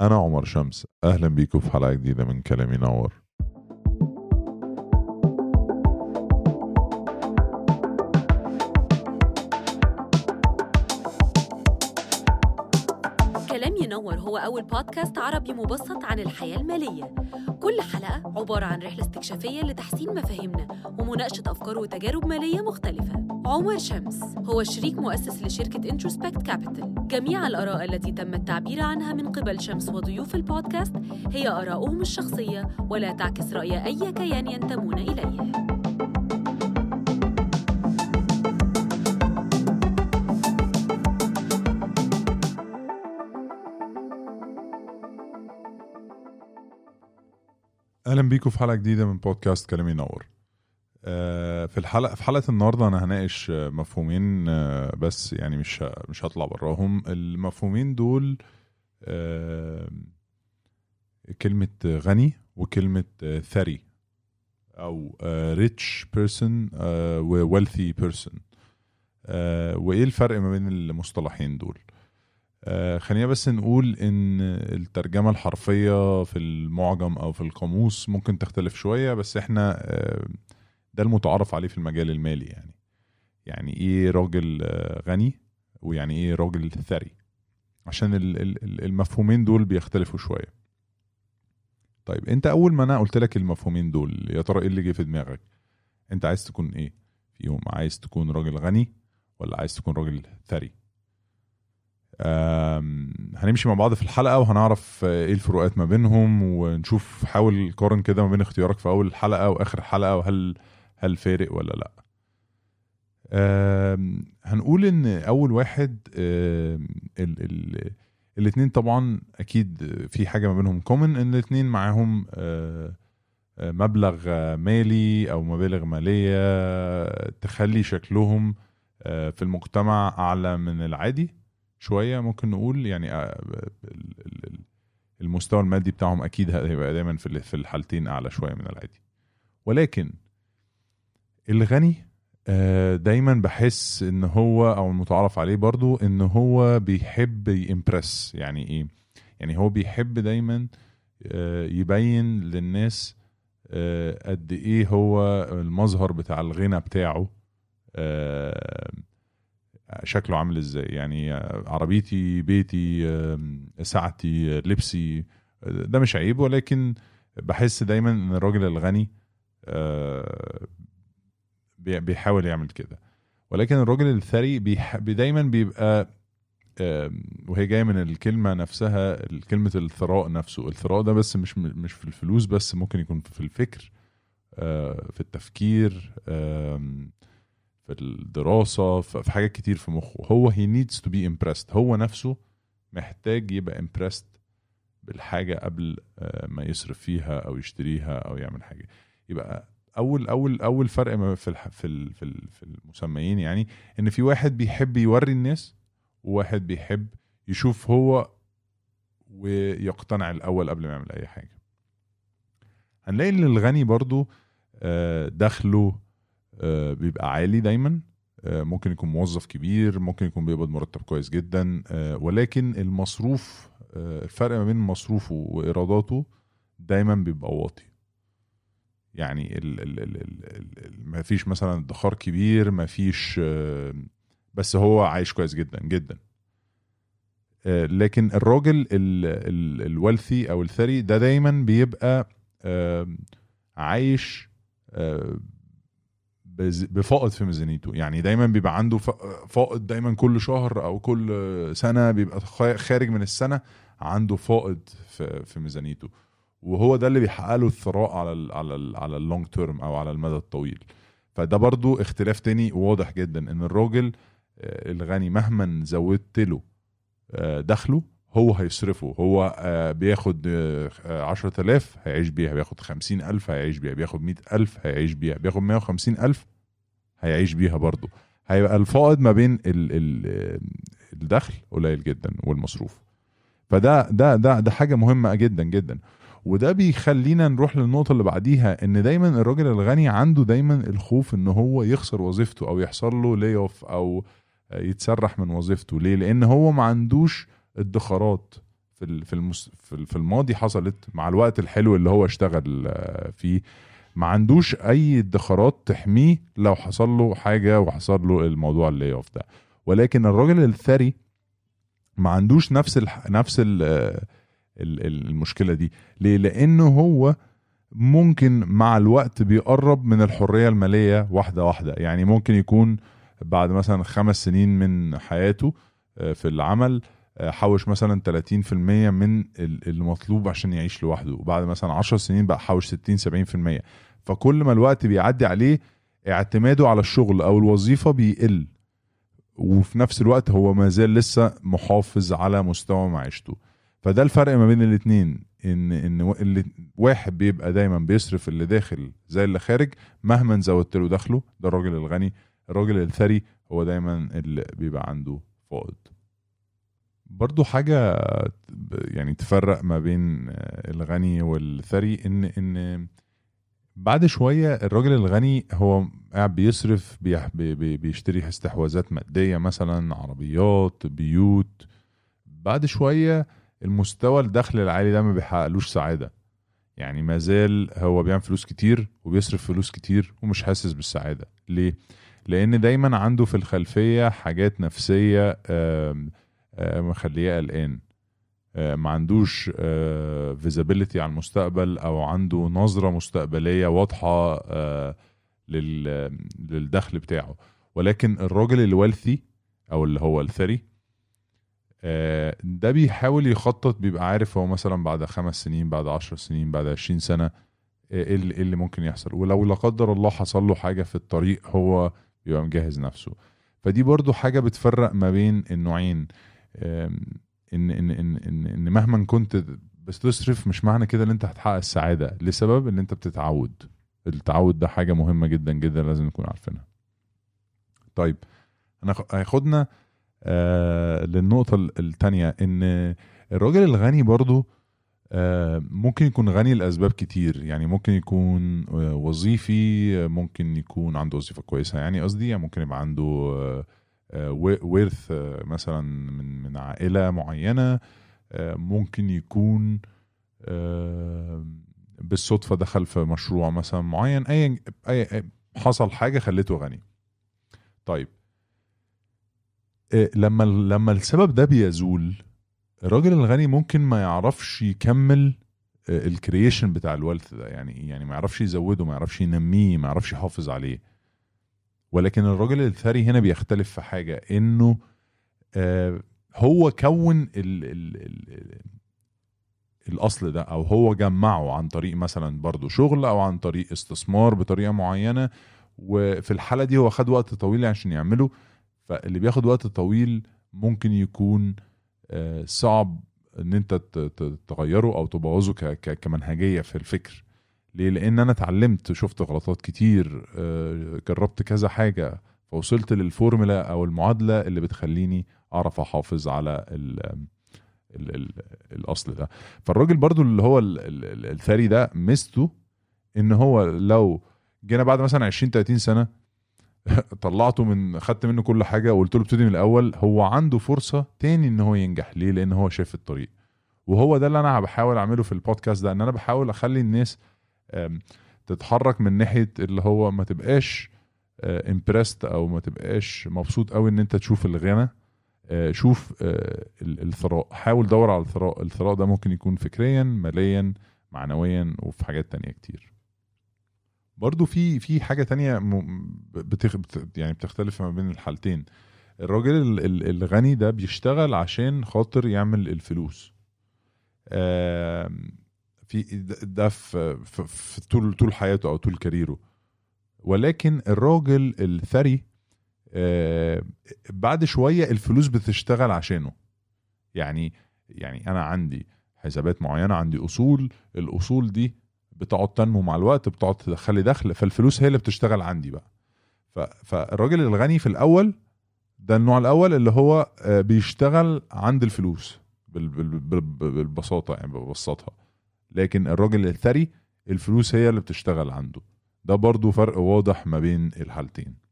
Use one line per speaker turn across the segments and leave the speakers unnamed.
أنا عمر شمس أهلا بيكم في حلقة جديدة من كلامي نور.
هو أول بودكاست عربي مبسط عن الحياة المالية. كل حلقة عبارة عن رحلة استكشافية لتحسين مفاهيمنا ومناقشة أفكار وتجارب مالية مختلفة. عمر شمس هو شريك مؤسس لشركة Introspect Capital جميع الآراء التي تم التعبير عنها من قبل شمس وضيوف البودكاست هي آراؤهم الشخصية ولا تعكس رأي أي كيان ينتمون إليه
أهلا بيكم في حلقة جديدة من بودكاست كلامي نور آه، في الحلقة في حلقة النهاردة أنا هناقش مفهومين آه، بس يعني مش مش هطلع براهم. المفهومين دول آه، كلمة غني وكلمة آه، ثري أو آه، rich person آه، و wealthy person. آه، وإيه الفرق ما بين المصطلحين دول؟ آه، خلينا بس نقول إن الترجمة الحرفية في المعجم أو في القاموس ممكن تختلف شوية بس إحنا آه، ده المتعارف عليه في المجال المالي يعني. يعني إيه راجل آه، غني ويعني إيه راجل ثري؟ عشان ال- ال- ال- المفهومين دول بيختلفوا شوية. طيب أنت أول ما أنا قلت لك المفهومين دول يا ترى إيه اللي جه في دماغك؟ أنت عايز تكون إيه فيهم عايز تكون راجل غني ولا عايز تكون راجل ثري؟ هنمشي مع بعض في الحلقة وهنعرف آه، إيه الفروقات ما بينهم ونشوف حاول قارن كده ما بين اختيارك في أول الحلقة وآخر الحلقة وهل هل فارق ولا لأ. هنقول إن أول واحد ال ال الاتنين طبعا أكيد في حاجة ما بينهم كومن إن الاتنين معاهم آه، آه، مبلغ مالي أو مبالغ مالية تخلي شكلهم في المجتمع أعلى من العادي. شوية ممكن نقول يعني آه، ال- ال- ال- المستوى المادي بتاعهم أكيد هيبقى دايما في ال- في الحالتين أعلى شوية من العادي. ولكن الغني آه، دايما بحس إن هو أو المتعارف عليه برضو إن هو بيحب يمبرس يعني إيه؟ يعني هو بيحب دايما آه، يبين للناس قد إيه هو المظهر بتاع الغنى بتاعه شكله عامل إزاي؟ يعني عربيتي بيتي ساعتي لبسي ده مش عيب ولكن بحس دايما إن الراجل الغني آه، بي- بيحاول يعمل كده. ولكن الراجل الثري بيح- دايما بيبقى وهي جاية من الكلمة نفسها كلمة الثراء نفسه. الثراء ده بس مش مش في الفلوس بس ممكن يكون في الفكر آه، في التفكير في الدراسة في حاجات كتير في مخه. هو he needs to be impressed. هو نفسه محتاج يبقى impressed بالحاجة قبل آه، ما يصرف فيها أو يشتريها أو يعمل حاجة. يبقى أول أول أول فرق ما في الح- في ال- في في المسميين يعني إن في واحد بيحب يوري الناس وواحد بيحب يشوف هو ويقتنع الأول قبل ما يعمل أي حاجة. هنلاقي إن الغني برضو آه، دخله بيبقى عالي دايما. آه، ممكن يكون موظف كبير ممكن يكون بيقبض مرتب كويس جدا. آه، ولكن المصروف آه، الفرق ما بين مصروفه وإيراداته دايما بيبقى واطي. يعني ال ال ال ال ما فيش مثلا ادخار كبير ما فيش آه، بس هو عايش كويس جدا جدا. آه، لكن الراجل الوالثي أو الثري ده دايما بيبقى آه، عايش آه، بفائض في ميزانيته. يعني دايما بيبقى عنده فائض دايما كل شهر أو كل سنة بيبقى خا- خارج من السنة عنده فائض في ميزانيته. وهو ده اللي بيحقق له الثراء على ال على ال على اللونج تيرم أو على المدى الطويل. فده برضو اختلاف تاني واضح جدا إن الراجل آه، الغني مهما زودت له آه، دخله هو هيصرفه. هو آه، بياخد آه، آه، 10000 هيعيش بيها بياخد 50000 هيعيش بيها بياخد 100000 هيعيش بيها بياخد 150000 هيعيش بيها برضه. هيبقى الفائض ما بين ال ال الدخل قليل جدا والمصروف. فده ده ده ده حاجة مهمة جدا جدا. وده بيخلينا نروح للنقطة اللي بعديها إن دايما الراجل الغني عنده دايما الخوف إن هو يخسر وظيفته أو يحصل له لي اوف أو يتسرح من وظيفته. ليه؟ لأن هو ما عندوش ادخارات في في المس في ال- في الماضي حصلت مع الوقت الحلو اللي هو اشتغل آه، فيه. ما عندوش أي ادخارات تحميه لو حصل له حاجة وحصل له الموضوع ال layoff ده. ولكن الراجل الثري ما عندوش نفس ال نفس ال ال- ال- المشكلة دي. ليه؟ لأنه هو ممكن مع الوقت بيقرب من الحرية المالية واحدة واحدة. يعني ممكن يكون بعد مثلا خمس سنين من حياته آه، في العمل آه، حوش مثلا 30% من ال- المطلوب عشان يعيش لوحده. وبعد مثلا 10 سنين بقى حوش 60 70% فكل ما الوقت بيعدي عليه اعتماده على الشغل أو الوظيفة بيقل. وفي نفس الوقت هو ما زال لسه محافظ على مستوى معيشته. فده الفرق ما بين الاتنين إن إن اللي واحد بيبقى دايما بيصرف اللي داخل زي اللي خارج مهما زودت له دخله. ده الراجل الغني. الراجل الثري هو دايما اللي بيبقى عنده فائض. برضو حاجة يعني تفرق ما بين الغني والثري إن إن بعد شوية الراجل الغني هو قاعد بيصرف بيشتري استحواذات مادية مثلا عربيات بيوت. بعد شوية المستوى الدخل العالي ده ما بيحققلوش سعادة. يعني ما زال هو بيعمل فلوس كتير وبيصرف فلوس كتير ومش حاسس بالسعادة. ليه؟ لأن دايما عنده في الخلفية حاجات نفسية آم، مخليه قلقان. آه، ما عندوش visibility على المستقبل أو عنده نظرة مستقبلية واضحة آه، لل- للدخل بتاعه. ولكن الراجل ال wealthy أو اللي هو الثري آه، ده بيحاول يخطط بيبقى عارف هو مثلا بعد خمس سنين بعد عشر سنين بعد عشرين سنة آه، إيه اللي إيه ممكن يحصل. ولو لا قدر الله حصل له حاجة في الطريق هو بيبقى مجهز نفسه. فدي برضو حاجة بتفرق ما بين النوعين. إن إن إن إن, إن مهما كنت بتصرف مش معنى كده إن أنت هتحقق السعادة. لسبب إن أنت بتتعود. التعود ده حاجة مهمة جدا جدا لازم نكون عارفينها. طيب أنا هياخدنا آه للنقطة ال- التانية إن الراجل الغني برضو آه ممكن يكون غني لأسباب كتير. يعني ممكن يكون آه وظيفي ممكن يكون عنده وظيفة كويسة يعني قصدي يعني ممكن يبقى عنده آه ورث آه، مثلا من من عائلة معينة آه، ممكن يكون آه، بالصدفة دخل في مشروع مثلا معين أي حصل حاجة خلته غني. طيب. آه، لما لما السبب ده بيزول الراجل الغني ممكن ما يعرفش يكمل ال creation بتاع ال wealth ده. يعني يعني ما يعرفش يزوده ما يعرفش ينميه ما يعرفش يحافظ عليه. ولكن الراجل الثري هنا بيختلف في حاجة إنه آه هو كون ال ال ال الأصل ده أو هو جمعه عن طريق مثلا برضه شغل أو عن طريق استثمار بطريقة معينة وفي الحالة دي هو خد وقت طويل عشان يعمله فاللي بياخد وقت طويل ممكن يكون آه، صعب إن أنت تغيره أو تبوظه كمنهجية في الفكر. ليه؟ لأن أنا اتعلمت شفت غلطات كتير آه، جربت كذا حاجة فوصلت للفورمولا أو المعادلة اللي بتخليني أعرف أحافظ على ال ال ال الأصل ده. فالراجل برضو اللي هو ال- ال- ال- الثري ده ميزته إن هو لو جينا بعد مثلا 20 30 سنة طلعته من خدت منه كل حاجة وقلت له ابتدي من الأول هو عنده فرصة تاني إن هو ينجح. ليه؟ لأن هو شايف الطريق. وهو ده اللي أنا بحاول أعمله في البودكاست ده إن أنا بحاول أخلي الناس تتحرك من ناحية اللي هو ما تبقاش امبرست أو ما تبقاش مبسوط قوي إن أنت تشوف الغنى. آه، شوف آه، ال- الثراء. حاول دور على الثراء. الثراء ده ممكن يكون فكريا ماليا معنويا وفي حاجات تانية كتير. برضو في في حاجة تانية بتخ... بت... يعني بتختلف ما بين الحالتين. الراجل ال- ال- الغني ده بيشتغل عشان خاطر يعمل الفلوس. في ده- في, طول طول حياته أو طول كاريره. ولكن الراجل الثري آه، بعد شوية الفلوس بتشتغل عشانه. يعني يعني أنا عندي حسابات معينة عندي أصول الأصول دي بتقعد تنمو مع الوقت بتقعد تدخلي دخل فالفلوس هي اللي بتشتغل عندي بقى. فالراجل الغني في الأول ده النوع الأول اللي هو آه، بيشتغل عند الفلوس بال- بال- بال- بالبساطة يعني ببسطها لكن الراجل الثري الفلوس هي اللي بتشتغل عنده. ده برضو فرق واضح ما بين الحالتين.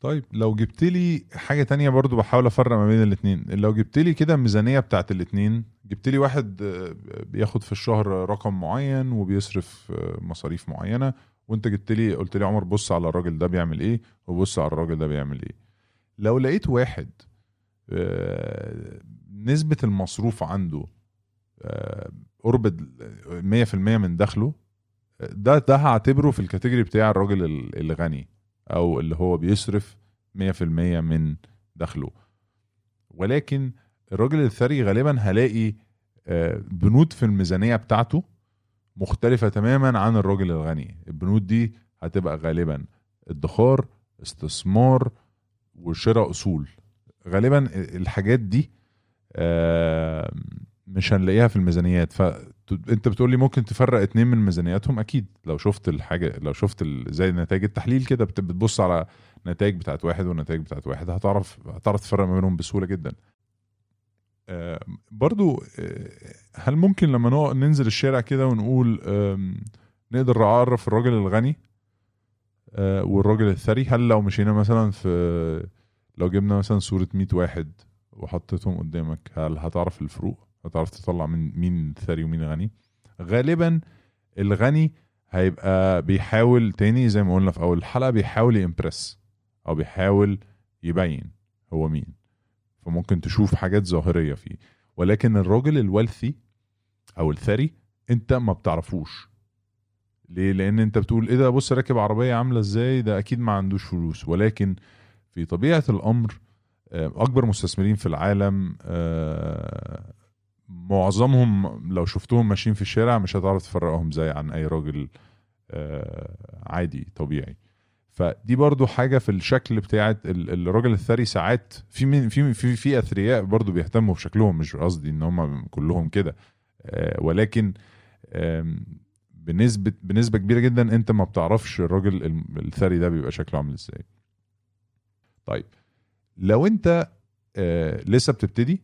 طيب لو جبت لي حاجة تانية برضو بحاول أفرق ما بين الاثنين لو جبت لي كده ميزانيه بتاعت الاثنين جبت لي واحد آه، بياخد في الشهر رقم معين وبيصرف آه، مصاريف معينة وانت جبت لي قلت لي عمر بص على الراجل ده بيعمل إيه وبص على الراجل ده بيعمل إيه. لو لقيت واحد آه، نسبة المصروف عنده آه، قرب ال 100% من دخله ده ده هعتبره في الكاتيجوري بتاع الراجل ال- الغني أو اللي هو بيصرف 100% من دخله. ولكن الراجل الثري غالبا هلاقي آه، بنود في الميزانية بتاعته مختلفة تماما عن الراجل الغني. البنود دي هتبقى غالبا ادخار استثمار وشراء أصول. غالبا الحاجات دي مش هنلاقيها في الميزانيات. فانت بتقول لي ممكن تفرق اتنين من ميزانياتهم؟ أكيد. لو شفت الحاجة لو شفت زي نتائج التحليل كده بت- بتبص على نتائج بتاعت واحد ونتائج بتاعت واحد هتعرف هتعرف تفرق ما بينهم بسهولة جدا. برضو آه، هل ممكن لما ننزل الشارع كده ونقول نقدر نعرف الراجل الغني آه، والراجل الثري؟ هل لو مشينا مثلا في لو جبنا مثلا صورة 100 واحد وحطيتهم قدامك. هل هتعرف الفروق؟ هتعرف تطلع من مين ثري ومين غني غالبا الغني هيبقى بيحاول تاني زي ما قلنا في أول الحلقة بيحاول يمبرس أو بيحاول يبين هو مين. فممكن تشوف حاجات ظاهرية فيه. ولكن الراجل الوالثي أو الثري أنت ما بتعرفوش. ليه؟ لأن أنت بتقول إيه ده؟ بص راكب عربية عاملة إزاي؟ ده أكيد ما عندوش فلوس. ولكن في طبيعة الأمر أكبر مستثمرين في العالم آه، معظمهم لو شفتهم ماشيين في الشارع مش هتعرف تفرقهم زي عن أي راجل آه، عادي طبيعي. فدي برضو حاجة في الشكل بتاعت ال- الراجل الثري ساعات في من في في في أثرياء برضو بيهتموا بشكلهم مش قصدي إن هم كلهم كده آه، ولكن بنسبه بنسبة كبيرة جدا أنت ما بتعرفش الراجل الثري ده بيبقى شكله عامل إزاي. طيب لو انت آه، لسه بتبتدي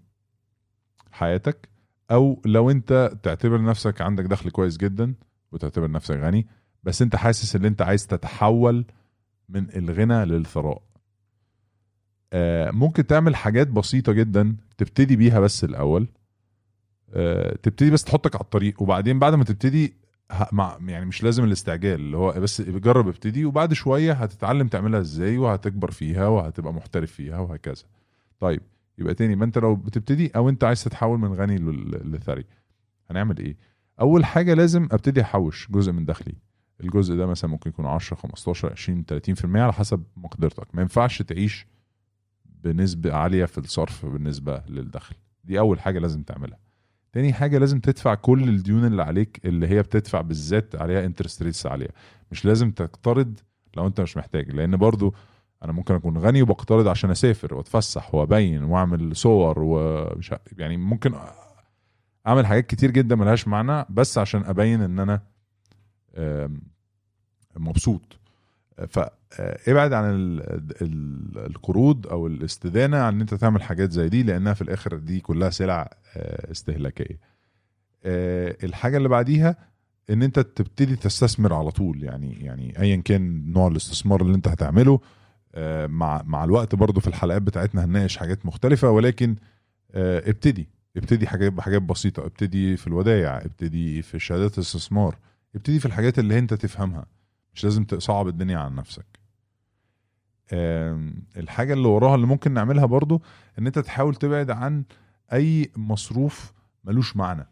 حياتك أو لو انت تعتبر نفسك عندك دخل كويس جدا وتعتبر نفسك غني بس انت حاسس ان انت عايز تتحول من الغنى للثراء. آه، ممكن تعمل حاجات بسيطة جدا تبتدي بيها بس الأول. آه، تبتدي بس تحطك على الطريق وبعدين بعد ما تبتدي مع يعني مش لازم الاستعجال اللي هو بس جرب ابتدي وبعد شوية هتتعلم تعملها إزاي وهتكبر فيها وهتبقى محترف فيها وهكذا. طيب يبقى تاني ما انت لو بتبتدي أو انت عايز تتحول من غني لثري هنعمل إيه؟ اول حاجة لازم ابتدي احوش جزء من دخلي. الجزء ده مثلا ممكن يكون 10 15 20 30% على حسب مقدرتك. ما ينفعش تعيش بنسبة عالية في الصرف بالنسبة للدخل. دي أول حاجة لازم تعملها. تاني حاجة لازم تدفع كل الديون اللي عليك اللي هي بتدفع بالذات عليها interest rates عالية. مش لازم تقترض لو انت مش محتاج لأن برضو أنا ممكن أكون غني وبقترض عشان أسافر وأتفسح وأبين وأعمل صور ومش يعني ممكن أعمل حاجات كتير جدا ملهاش معنى بس عشان أبين إن أنا مبسوط. فابعد عن ال- ال- القروض أو الاستدانة عن إن أنت تعمل حاجات زي دي لأنها في الآخر دي كلها سلع آه، استهلاكية. آه، الحاجة اللي بعديها إن أنت تبتدي تستثمر على طول يعني يعني ايا كان نوع الاستثمار اللي أنت هتعمله آه، مع مع الوقت برضو في الحلقات بتاعتنا هنناقش حاجات مختلفة ولكن آه، ابتدي ابتدي حاجات بحاجات بسيطة ابتدي في الودائع ابتدي في شهادات الاستثمار ابتدي في الحاجات اللي أنت تفهمها. مش لازم تصعب الدنيا عن نفسك. آم، الحاجة اللي وراها اللي ممكن نعملها برضو إن أنت تحاول تبعد عن أي مصروف ملوش معنى.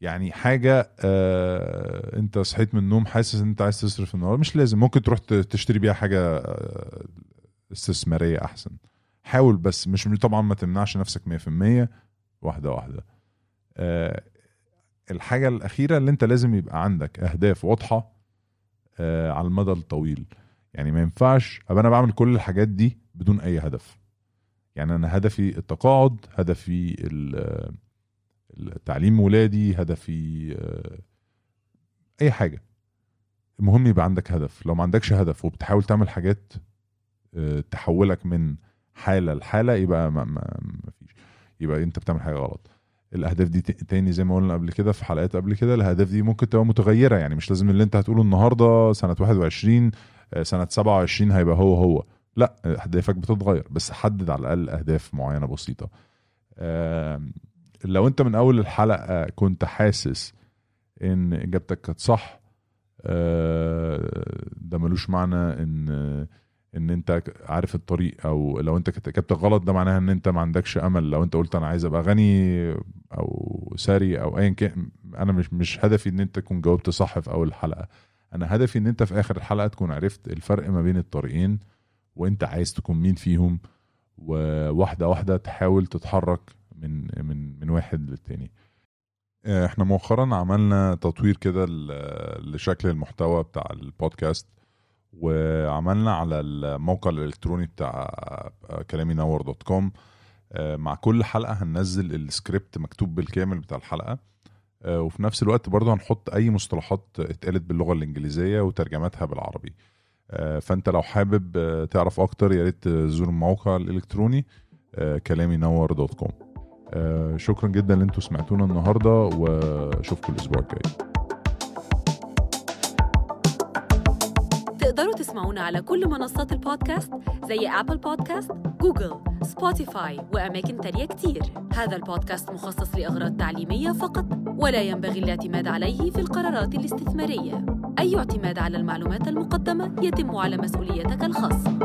يعني حاجة آه أنت صحيت من النوم حاسس إن أنت عايز تصرف النهارده مش لازم ممكن تروح تشتري بيها حاجة آه استثمارية أحسن. حاول بس مش طبعا ما تمنعش نفسك 100% واحدة واحدة. آه الحاجة الأخيرة اللي أنت لازم يبقى عندك أهداف واضحة آه على المدى الطويل. يعني ما ينفعش أبقى أنا بعمل كل الحاجات دي بدون أي هدف. يعني أنا هدفي التقاعد هدفي ال- التعليم ولادي هدفي آه، أي حاجة. المهم يبقى عندك هدف. لو ما عندكش هدف وبتحاول تعمل حاجات آه، تحولك من حالة لحالة يبقى ما, ما فيش. يبقى أنت بتعمل حاجة غلط. الأهداف دي تاني زي ما قلنا قبل كده في حلقات قبل كده الأهداف دي ممكن تبقى متغيرة يعني مش لازم اللي انت هتقوله النهارده سنة 21 آه، سنة 27 هيبقى هو هو. لا أهدافك بتتغير بس حدد على الأقل أهداف معينة بسيطة. لو انت من أول الحلقة كنت حاسس إن إجابتك كانت صح آه، ده ملوش معنى إن إن أنت عارف الطريق أو لو أنت اجابتك غلط ده معناها إن أنت ما عندكش أمل. لو أنت قلت أنا عايز أبقى غني أو ثري أو ايا كان أنا مش مش هدفي إن أنت تكون جاوبت صح في أول الحلقة أنا هدفي إن أنت في آخر الحلقة تكون عرفت الفرق ما بين الطريقين وأنت عايز تكون مين فيهم وواحدة واحدة تحاول تتحرك من من من واحد للتاني. إحنا مؤخرا عملنا تطوير كده لشكل المحتوى بتاع البودكاست. وعملنا على الموقع الإلكتروني بتاع كلامي نور dot com. مع كل حلقة هننزل السكريبت مكتوب بالكامل بتاع الحلقة. آه، وفي نفس الوقت برضه هنحط أي مصطلحات اتقالت باللغة الإنجليزية وترجمتها بالعربي. آه، فأنت لو حابب آه، تعرف أكتر يا ريت تزور الموقع الإلكتروني آه، كلامي نور dot com. آه، شكرا جدا ان أنتوا سمعتونا النهارده وأشوفكم الأسبوع الجاي.
تقدروا تسمعونا على كل منصات البودكاست زي Apple Podcasts، Google، Spotify وأماكن تانية كتير. هذا البودكاست مخصص لأغراض تعليمية فقط ولا ينبغي الاعتماد عليه في القرارات الاستثمارية. أي اعتماد على المعلومات المقدمة يتم على مسؤوليتك الخاصة.